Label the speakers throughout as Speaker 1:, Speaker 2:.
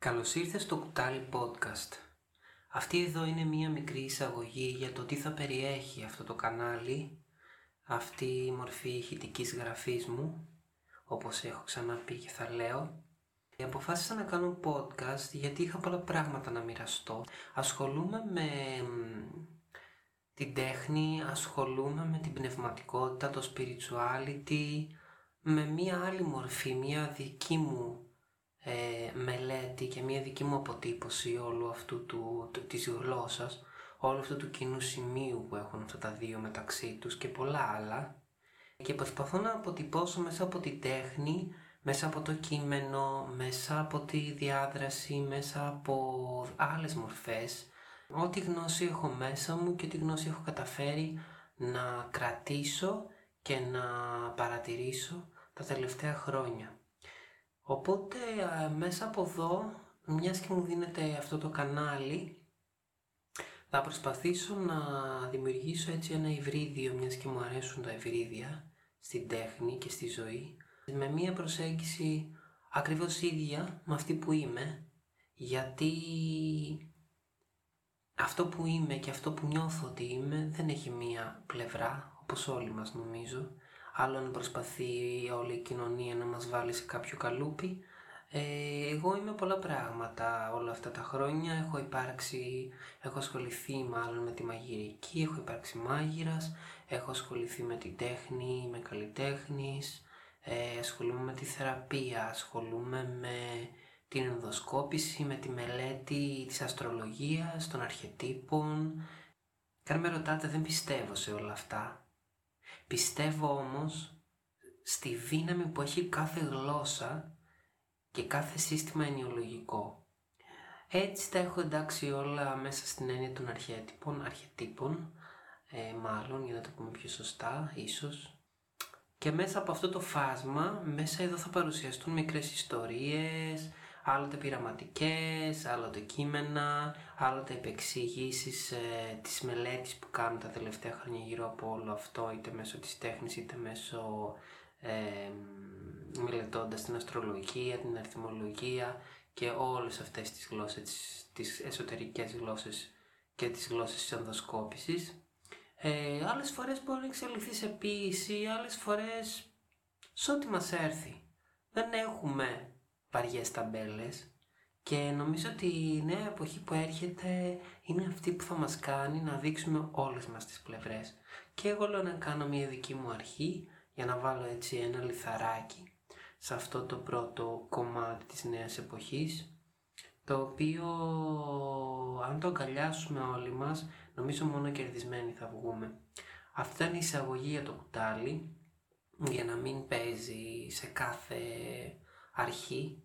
Speaker 1: Καλώς ήρθες στο Κουτάλι Podcast. Αυτή εδώ είναι μία μικρή εισαγωγή για το τι θα περιέχει αυτό το κανάλι, αυτή η μορφή ηχητικής γραφής μου, όπως έχω ξαναπεί και θα λέω. Αποφάσισα να κάνω podcast γιατί είχα πολλά πράγματα να μοιραστώ. Ασχολούμαι με την τέχνη, ασχολούμαι με την πνευματικότητα, το spirituality, με μία άλλη μορφή, μία δική μου ε, μελέτη και μια δική μου αποτύπωση όλου αυτού του, του, της γλώσσας, όλου αυτού του κοινού σημείου που έχουν αυτά τα δύο μεταξύ τους και πολλά άλλα και προσπαθώ να αποτυπώσω μέσα από τη τέχνη, μέσα από το κείμενο, μέσα από τη διάδραση, μέσα από άλλες μορφές ό,τι γνώση έχω μέσα μου και ό,τι γνώση έχω καταφέρει να κρατήσω και να παρατηρήσω τα τελευταία χρόνια. Οπότε μέσα από εδώ, μιας και μου δίνεται αυτό το κανάλι, θα προσπαθήσω να δημιουργήσω έτσι ένα υβρίδιο, μιας και μου αρέσουν τα υβρίδια, στην τέχνη και στη ζωή, με μια προσέγγιση ακριβώς ίδια με αυτή που είμαι, γιατί αυτό που είμαι και αυτό που νιώθω ότι είμαι δεν έχει μία πλευρά, όπως όλοι μας νομίζω, άλλο να προσπαθεί όλη η κοινωνία να μας βάλει σε κάποιο καλούπι. Ε, εγώ είμαι πολλά πράγματα όλα αυτά τα χρόνια, έχω υπάρξει, έχω ασχοληθεί μάλλον με τη μαγειρική, έχω υπάρξει μάγειρας, έχω ασχοληθεί με την τέχνη, με καλλιτέχνης, ε, ασχολούμαι με τη θεραπεία, ασχολούμαι με την ενδοσκόπηση, με τη μελέτη της αστρολογίας, των αρχετύπων. Και αν με ρωτάτε δεν πιστεύω σε όλα αυτά. Πιστεύω όμως στη δύναμη που έχει κάθε γλώσσα και κάθε σύστημα ενιολογικό. Έτσι τα έχω εντάξει όλα μέσα στην έννοια των αρχέτυπων, αρχετύπων, ε, μάλλον για να το πούμε πιο σωστά, ίσως. Και μέσα από αυτό το φάσμα, μέσα εδώ θα παρουσιαστούν μικρές ιστορίες, άλλοτε πειραματικές, άλλοτε κείμενα, άλλοτε επεξηγήσεις ε, της μελέτης που κάνω τα τελευταία χρόνια γύρω από όλο αυτό, είτε μέσω της τέχνης είτε μέσω ε, μελετώντας την αστρολογία, την αριθμολογία και όλες αυτές τις γλώσσες, τις, τις εσωτερικές γλώσσες και τις γλώσσες της ενδοσκόπησης. Ε, άλλες φορές μπορεί να εξελιχθεί σε ποίηση, άλλες φορές σε ό,τι μας έρθει. Δεν έχουμε βαριές ταμπέλες και νομίζω ότι η νέα εποχή που έρχεται είναι αυτή που θα μας κάνει να δείξουμε όλες μας τις πλευρές. Και εγώ λέω να κάνω μια δική μου αρχή για να βάλω έτσι ένα λιθαράκι σε αυτό το πρώτο κομμάτι της νέας εποχής το οποίο αν το αγκαλιάσουμε όλοι μας νομίζω μόνο κερδισμένοι θα βγούμε. Αυτή είναι η εισαγωγή για το κουτάλι για να μην παίζει σε κάθε αρχή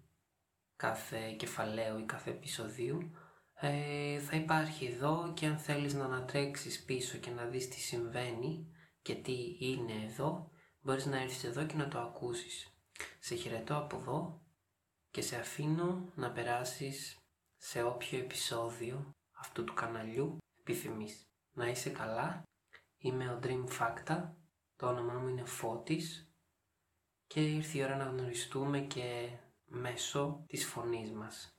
Speaker 1: κάθε κεφαλαίου ή κάθε επεισοδίου ε, θα υπάρχει εδώ και αν θέλεις να ανατρέξεις πίσω και να δεις τι συμβαίνει και τι είναι εδώ μπορείς να έρθεις εδώ και να το ακούσεις. Σε χαιρετώ από εδώ και σε αφήνω να περάσεις σε όποιο επεισόδιο αυτού του καναλιού επιθυμείς. Να είσαι καλά, είμαι ο Dream Facta, το όνομά μου είναι Φώτης και ήρθε η ώρα να γνωριστούμε και μέσω της φωνής μας.